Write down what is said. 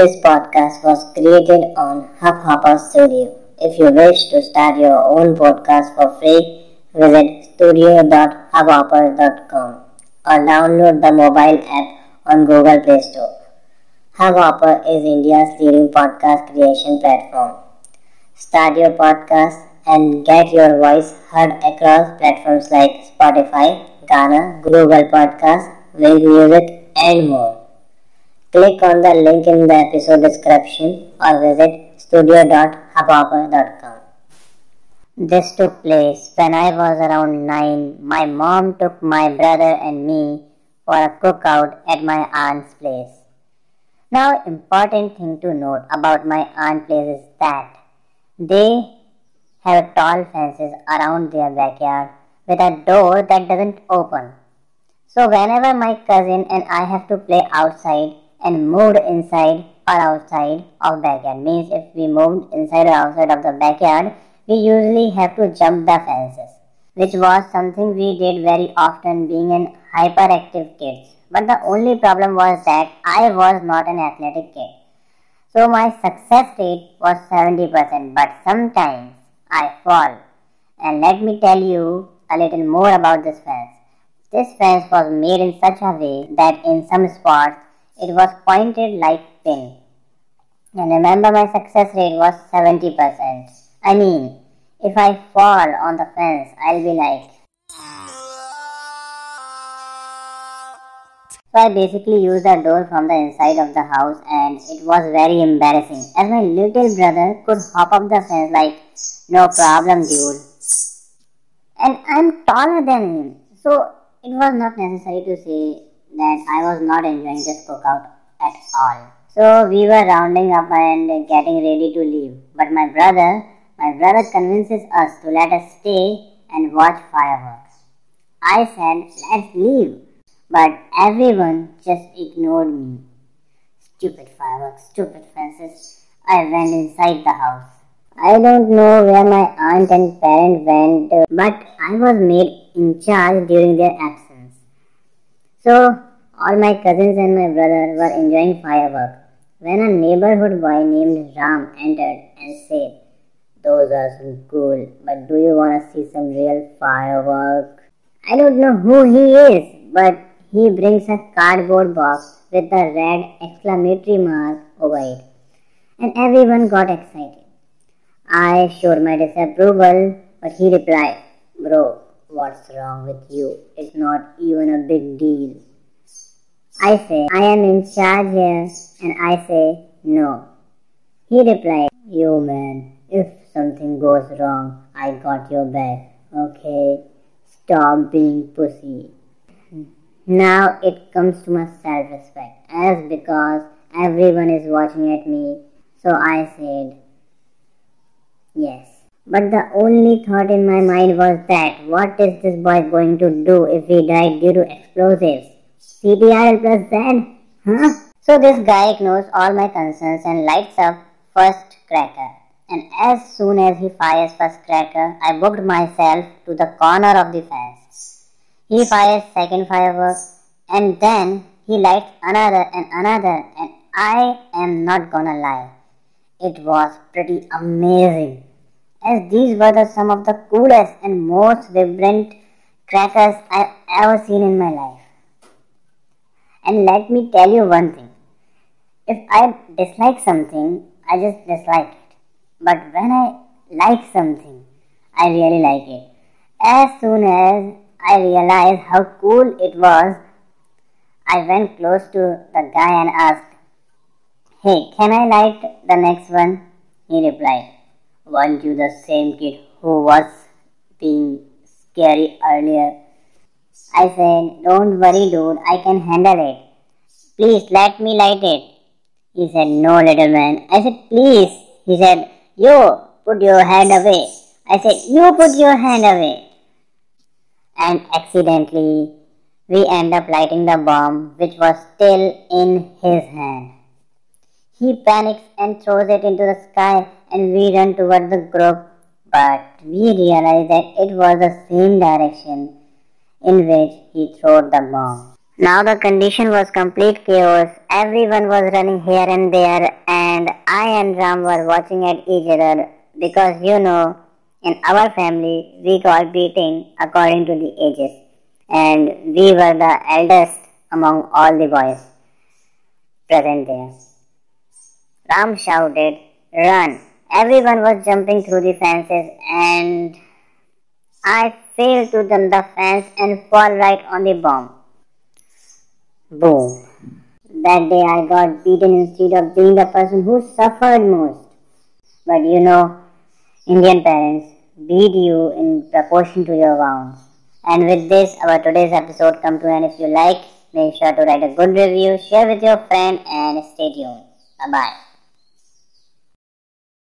This podcast was created on Hubhopper Studio. If you wish to start your own podcast for free, visit studio.hubhopper.com or download the mobile app on Google Play Store. Hubhopper is India's leading podcast creation platform. Start your podcast and get your voice heard across platforms like Spotify, Gaana, Google Podcast, Wynk Music, and more. Click on the link in the episode description or visit studio.hubhopper.com. This took place when I was around 9. My mom took my brother and me for a cookout at my aunt's place. Now, important thing to note about my aunt's place is that they have tall fences around their backyard with a door that doesn't open. So whenever my cousin and I have to play outside, and moved inside or outside of backyard. Means if we moved inside or outside of the backyard, we usually have to jump the fences, which was something we did very often being an hyperactive kid. But the only problem was that I was not an athletic kid. So my success rate was 70%, but sometimes I fall. And let me tell you a little more about this fence. This fence was made in such a way that in some spots it was pointed like pin. And remember my success rate was 70%. I mean, if I fall on the fence, I'll be like. So I basically used the door from the inside of the house and it was very embarrassing as my little brother could hop up the fence like, no problem dude. And I'm taller than him. So it was not necessary to say that I was not enjoying this cookout at all. So we were rounding up and getting ready to leave. But my brother, my brother convinces us to let us stay and watch fireworks. I said, let's leave. But everyone just ignored me. Stupid fireworks, stupid fences. I went inside the house. I don't know where my aunt and parent went, but I was made in charge during their absence. So all my cousins and my brother were enjoying fireworks when a neighborhood boy named Ram entered and said, Those are some cool, but do you want to see some real fireworks? I don't know who he is, but he brings a cardboard box with a red exclamatory mark over it. And everyone got excited. I showed my disapproval, but he replied, Bro, what's wrong with you? It's not even a big deal. I say, I am in charge here, and I say, no. He replied, Yo man, if something goes wrong, I got your back, okay? Stop being pussy. Now it comes to my self respect, as because everyone is watching at me, so I said, yes. But the only thought in my mind was that what is this boy going to do if he died due to explosives? CTRL plus Z? Huh? So this guy ignores all my concerns and lights up first cracker. And as soon as he fires first cracker, I booked myself to the corner of the fence. He fires second firework and then he lights another and another and I am not gonna lie. It was pretty amazing as these were the, some of the coolest and most vibrant crackers I've ever seen in my life. And let me tell you one thing if I dislike something, I just dislike it. But when I like something, I really like it. As soon as I realized how cool it was, I went close to the guy and asked, Hey, can I light the next one? He replied, Weren't you the same kid who was being scary earlier? I said, Don't worry, dude, I can handle it. Please let me light it. He said, No, little man. I said, Please. He said, You put your hand away. I said, You put your hand away. And accidentally, we end up lighting the bomb, which was still in his hand. He panics and throws it into the sky, and we run toward the group, but we realize that it was the same direction in which he threw the bomb. Now the condition was complete chaos. Everyone was running here and there, and I and Ram were watching at each other because you know, in our family, we got beating according to the ages, and we were the eldest among all the boys present there. Ram shouted, Run! Everyone was jumping through the fences, and I failed to jump the fence and fall right on the bomb. Boom. That day I got beaten instead of being the person who suffered most. But you know, Indian parents beat you in proportion to your wounds. And with this, our today's episode come to an end. If you like, make sure to write a good review, share with your friend, and stay tuned. Bye bye.